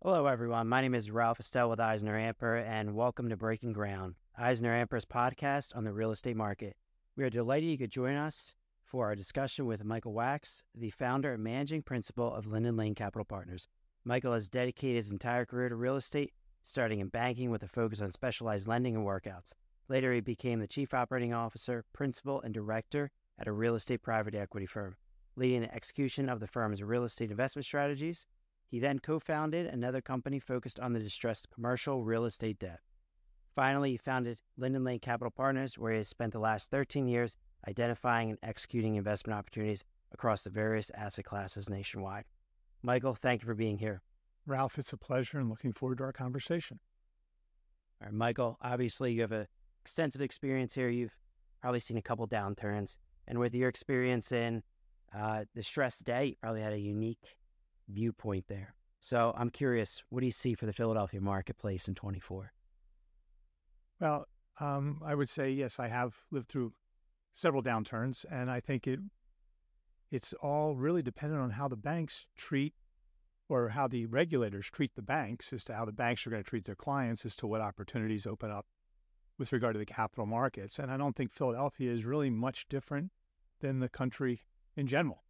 Hello, everyone. My name is Ralph Estelle with EisnerAmper, and welcome to Breaking Ground, EisnerAmper's podcast on the real estate market. We are delighted you could join us for our discussion with Michael Wachs, the founder and managing principal of Linden Lane Capital Partners. Michael has dedicated his entire career to real estate, starting in banking with a focus on specialized lending and workouts. Later, he became the chief operating officer, principal, and director at a real estate private equity firm, leading the execution of the firm's real estate investment strategies he then co founded another company focused on the distressed commercial real estate debt. Finally, he founded Linden Lane Capital Partners, where he has spent the last 13 years identifying and executing investment opportunities across the various asset classes nationwide. Michael, thank you for being here. Ralph, it's a pleasure and looking forward to our conversation. All right, Michael, obviously you have a extensive experience here. You've probably seen a couple downturns. And with your experience in uh, the stress debt, you probably had a unique viewpoint there. So I'm curious, what do you see for the Philadelphia marketplace in 24? Well, um, I would say yes. I have lived through several downturns, and I think it it's all really dependent on how the banks treat or how the regulators treat the banks as to how the banks are going to treat their clients as to what opportunities open up with regard to the capital markets. And I don't think Philadelphia is really much different than the country in general.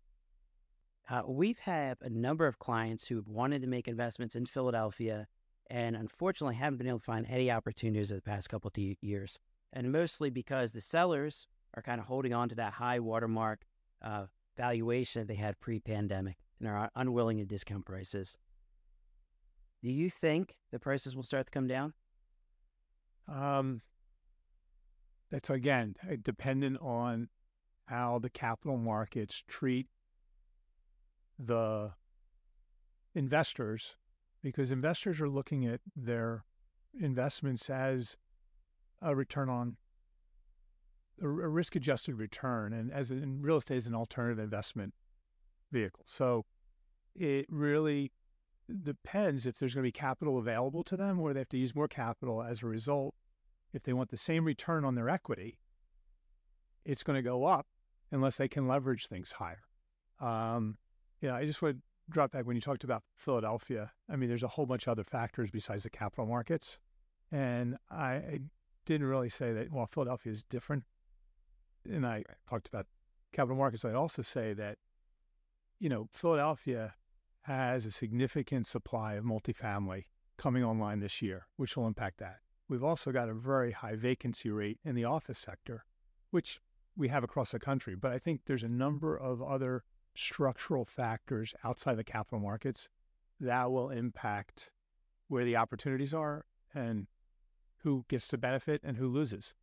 Uh, we've had a number of clients who wanted to make investments in Philadelphia and unfortunately haven't been able to find any opportunities over the past couple of years. And mostly because the sellers are kind of holding on to that high watermark uh, valuation that they had pre pandemic and are unwilling to discount prices. Do you think the prices will start to come down? Um, that's again dependent on how the capital markets treat the investors because investors are looking at their investments as a return on a risk adjusted return and as in real estate is an alternative investment vehicle. So it really depends if there's going to be capital available to them or they have to use more capital as a result. If they want the same return on their equity, it's going to go up unless they can leverage things higher. Um, yeah, I just want to drop back when you talked about Philadelphia. I mean, there's a whole bunch of other factors besides the capital markets. And I, I didn't really say that, well, Philadelphia is different. And I talked about capital markets. I'd also say that, you know, Philadelphia has a significant supply of multifamily coming online this year, which will impact that. We've also got a very high vacancy rate in the office sector, which we have across the country. But I think there's a number of other structural factors outside the capital markets that will impact where the opportunities are and who gets to benefit and who loses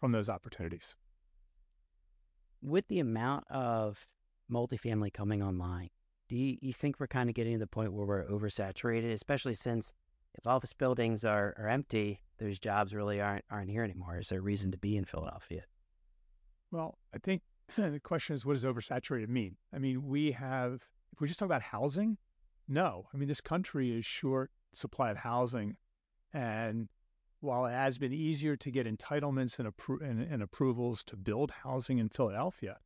from those opportunities. With the amount of multifamily coming online, do you, you think we're kind of getting to the point where we're oversaturated, especially since if office buildings are, are empty, those jobs really aren't aren't here anymore. Is there a reason to be in Philadelphia? Well, I think the question is, what does oversaturated mean? I mean, we have, if we just talk about housing, no. I mean, this country is short supply of housing. And while it has been easier to get entitlements and, appro- and, and approvals to build housing in Philadelphia,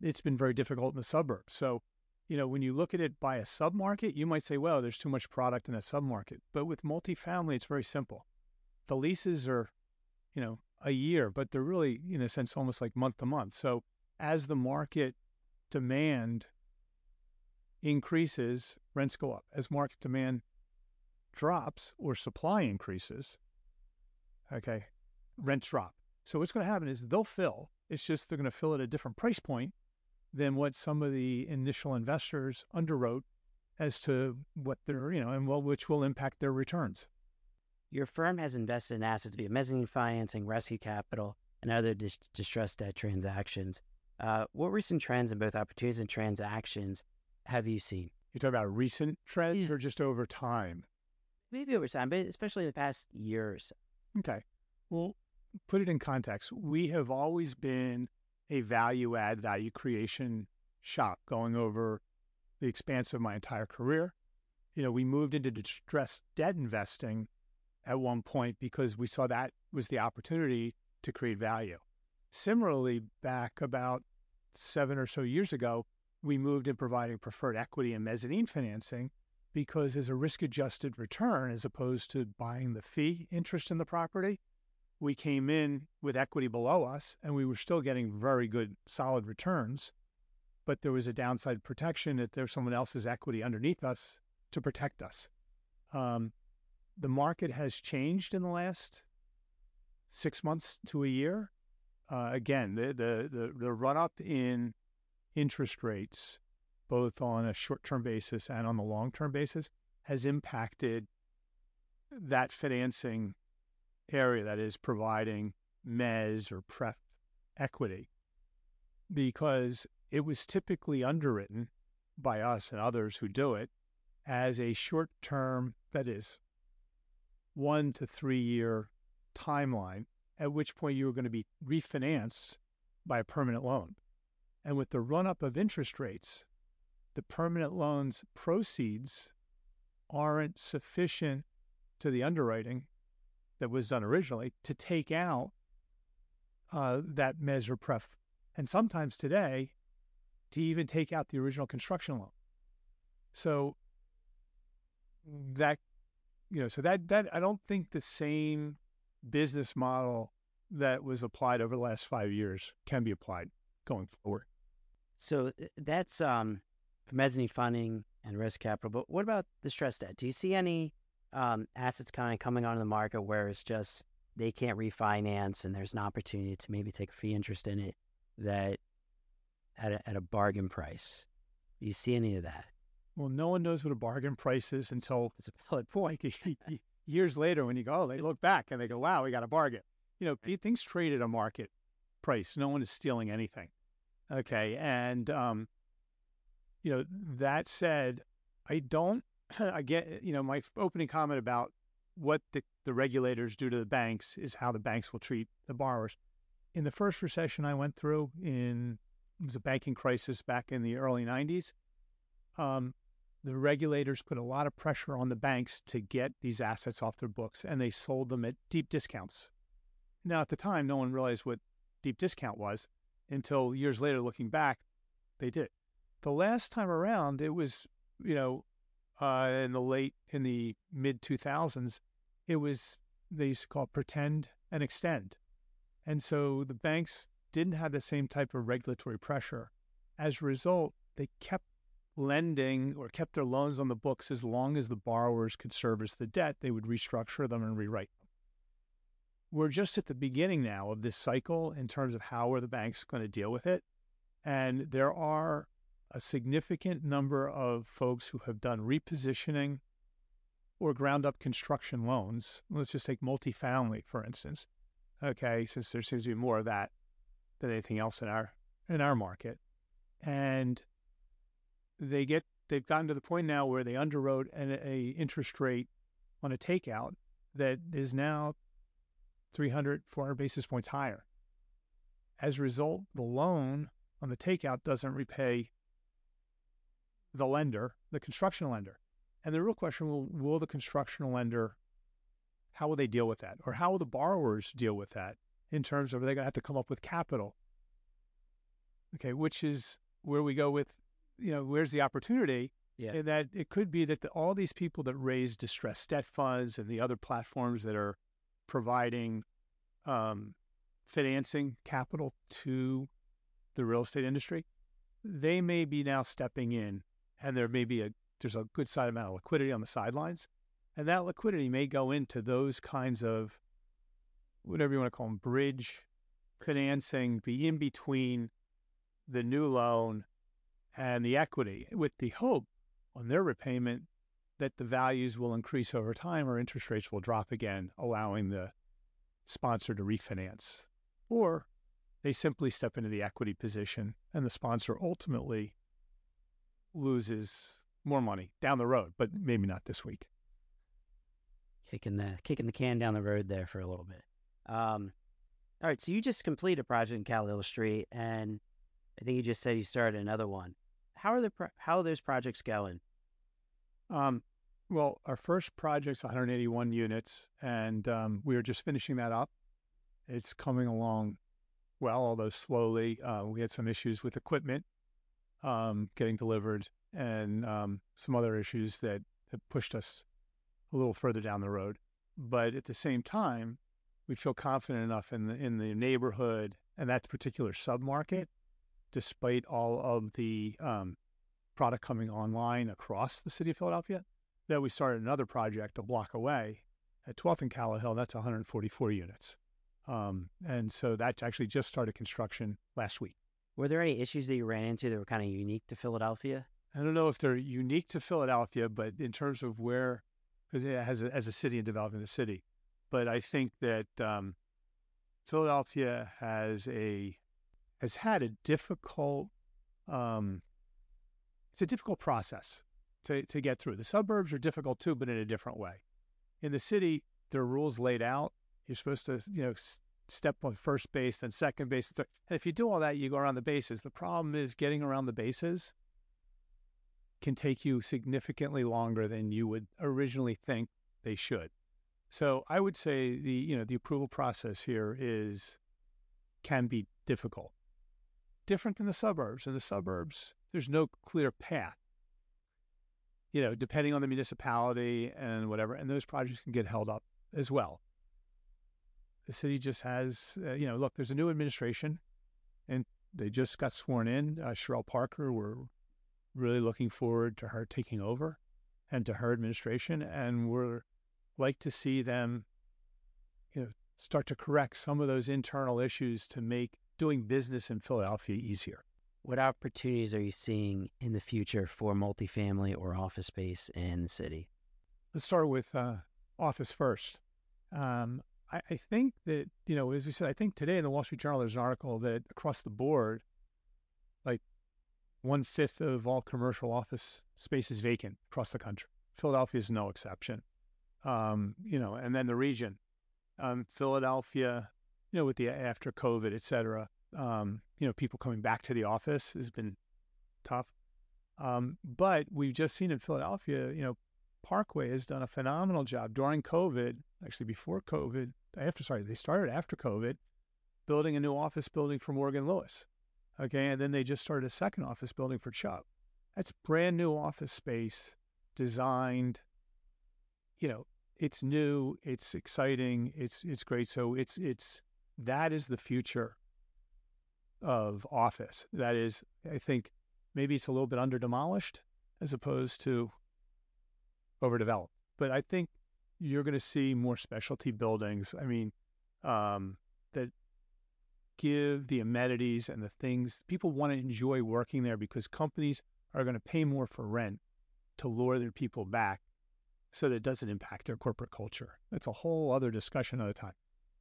it's been very difficult in the suburbs. So, you know, when you look at it by a submarket, you might say, well, there's too much product in that submarket. But with multifamily, it's very simple. The leases are, you know, a year, but they're really, in a sense, almost like month to month. So as the market demand increases, rents go up. As market demand drops or supply increases, okay, rents drop. So what's going to happen is they'll fill. It's just they're going to fill at a different price point than what some of the initial investors underwrote as to what they're, you know, and well, which will impact their returns. Your firm has invested in assets via mezzanine financing, rescue capital, and other dis- distressed debt transactions. Uh, what recent trends in both opportunities and transactions have you seen? You're talking about recent trends or just over time? Maybe over time, but especially in the past years. Okay. Well, put it in context. We have always been a value add, value creation shop going over the expanse of my entire career. You know, we moved into distressed debt investing at one point because we saw that was the opportunity to create value. Similarly, back about seven or so years ago, we moved in providing preferred equity and mezzanine financing because as a risk adjusted return, as opposed to buying the fee interest in the property, we came in with equity below us and we were still getting very good, solid returns. But there was a downside protection that there's someone else's equity underneath us to protect us. Um, the market has changed in the last six months to a year. Uh, again, the, the, the, the run up in interest rates, both on a short term basis and on the long term basis, has impacted that financing area that is providing mez or pref equity because it was typically underwritten by us and others who do it as a short term, that is, one to three year timeline, at which point you were going to be refinanced by a permanent loan. And with the run up of interest rates, the permanent loans proceeds aren't sufficient to the underwriting that was done originally to take out uh, that measure pref. And sometimes today, to even take out the original construction loan. So that you know, so that that I don't think the same business model that was applied over the last five years can be applied going forward. So that's um, mezzanine funding and risk capital. But what about the stress debt? Do you see any um, assets kind of coming onto the market where it's just they can't refinance and there's an opportunity to maybe take fee interest in it that at a, at a bargain price? Do you see any of that? Well, no one knows what a bargain price is until it's a valid point. Years later, when you go, they look back and they go, wow, we got a bargain. You know, things trade at a market price. No one is stealing anything. Okay. And, um, you know, that said, I don't, I get, you know, my opening comment about what the, the regulators do to the banks is how the banks will treat the borrowers. In the first recession I went through in, it was a banking crisis back in the early 90s. Um, the regulators put a lot of pressure on the banks to get these assets off their books and they sold them at deep discounts. Now, at the time, no one realized what deep discount was until years later, looking back, they did. The last time around, it was, you know, uh, in the late, in the mid 2000s, it was, they used to call it pretend and extend. And so the banks didn't have the same type of regulatory pressure. As a result, they kept lending or kept their loans on the books as long as the borrowers could service the debt, they would restructure them and rewrite them. We're just at the beginning now of this cycle in terms of how are the banks going to deal with it. And there are a significant number of folks who have done repositioning or ground up construction loans. Let's just take multifamily, for instance. Okay, since there seems to be more of that than anything else in our in our market. And they get they've gotten to the point now where they underwrote an a interest rate on a takeout that is now 300 400 basis points higher. As a result the loan on the takeout doesn't repay the lender the construction lender. And the real question will will the construction lender how will they deal with that? Or how will the borrowers deal with that in terms of are they going to have to come up with capital? Okay which is where we go with you know, where's the opportunity? Yeah. And that it could be that the, all these people that raise distressed debt funds and the other platforms that are providing um, financing capital to the real estate industry, they may be now stepping in, and there may be a there's a good side amount of liquidity on the sidelines, and that liquidity may go into those kinds of whatever you want to call them, bridge financing, be in between the new loan and the equity with the hope on their repayment that the values will increase over time or interest rates will drop again, allowing the sponsor to refinance. Or they simply step into the equity position and the sponsor ultimately loses more money down the road, but maybe not this week. Kicking the kicking the can down the road there for a little bit. Um, all right, so you just completed a project in Cal Street, and I think you just said you started another one how are the how are those projects going? Um, well, our first project's 181 units, and um, we are just finishing that up. It's coming along well, although slowly. Uh, we had some issues with equipment um, getting delivered, and um, some other issues that that pushed us a little further down the road. But at the same time, we feel confident enough in the in the neighborhood and that particular submarket, despite all of the um, product coming online across the city of Philadelphia, that we started another project a block away at 12th and Callowhill. That's 144 units. Um, and so that actually just started construction last week. Were there any issues that you ran into that were kind of unique to Philadelphia? I don't know if they're unique to Philadelphia, but in terms of where, because it has a, as a city and developing the city, but I think that um, Philadelphia has a has had a difficult um, it's a difficult process to, to get through. The suburbs are difficult too, but in a different way. In the city, there are rules laid out. You're supposed to, you know, step on first base, then second base. And if you do all that, you go around the bases. The problem is getting around the bases can take you significantly longer than you would originally think they should. So I would say the you know the approval process here is can be difficult. Different than the suburbs. In the suburbs, there's no clear path. You know, depending on the municipality and whatever, and those projects can get held up as well. The city just has, uh, you know, look, there's a new administration, and they just got sworn in. Uh, Cherelle Parker, we're really looking forward to her taking over and to her administration, and we're like to see them, you know, start to correct some of those internal issues to make doing business in Philadelphia easier. What opportunities are you seeing in the future for multifamily or office space in the city? Let's start with uh, office first. Um, I, I, think that, you know, as we said, I think today in the Wall Street Journal, there's an article that across the board, like one fifth of all commercial office space is vacant across the country. Philadelphia is no exception. Um, you know, and then the region, um, Philadelphia, you know, with the after COVID, et cetera, um, you know, people coming back to the office has been tough. Um, but we've just seen in Philadelphia, you know, Parkway has done a phenomenal job during COVID, actually before COVID, after, sorry, they started after COVID, building a new office building for Morgan Lewis. Okay. And then they just started a second office building for Chubb. That's brand new office space designed, you know, it's new, it's exciting, it's it's great. So it's it's that is the future of office. That is, I think maybe it's a little bit under demolished as opposed to overdeveloped. But I think you're going to see more specialty buildings. I mean, um, that give the amenities and the things people want to enjoy working there because companies are going to pay more for rent to lure their people back so that it doesn't impact their corporate culture. That's a whole other discussion other time.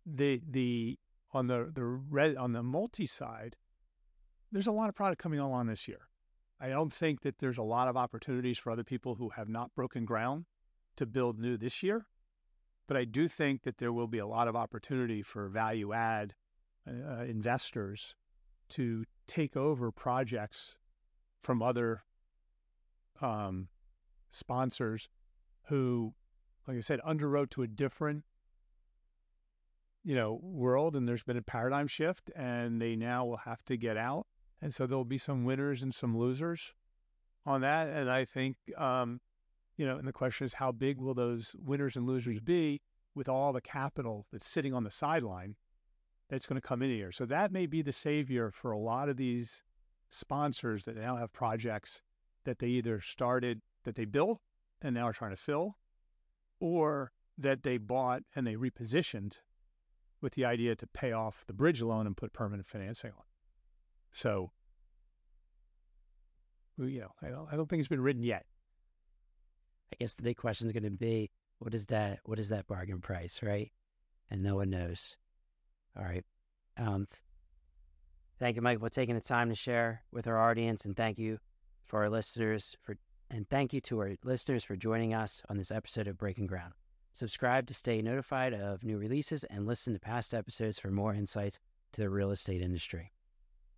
The the on the the red on the multi side, there's a lot of product coming along this year. I don't think that there's a lot of opportunities for other people who have not broken ground to build new this year, but I do think that there will be a lot of opportunity for value add uh, investors to take over projects from other um, sponsors who, like I said, underwrote to a different you know, world and there's been a paradigm shift and they now will have to get out. And so there'll be some winners and some losers on that. And I think, um, you know, and the question is how big will those winners and losers be with all the capital that's sitting on the sideline that's going to come in here? So that may be the savior for a lot of these sponsors that now have projects that they either started, that they built and now are trying to fill, or that they bought and they repositioned with the idea to pay off the bridge loan and put permanent financing on. So, you know, I don't, I don't think it's been written yet. I guess the big question is going to be what is that? What is that bargain price, right? And no one knows. All right. Um, thank you, Mike, for taking the time to share with our audience, and thank you for our listeners for, and thank you to our listeners for joining us on this episode of Breaking Ground. Subscribe to stay notified of new releases and listen to past episodes for more insights to the real estate industry.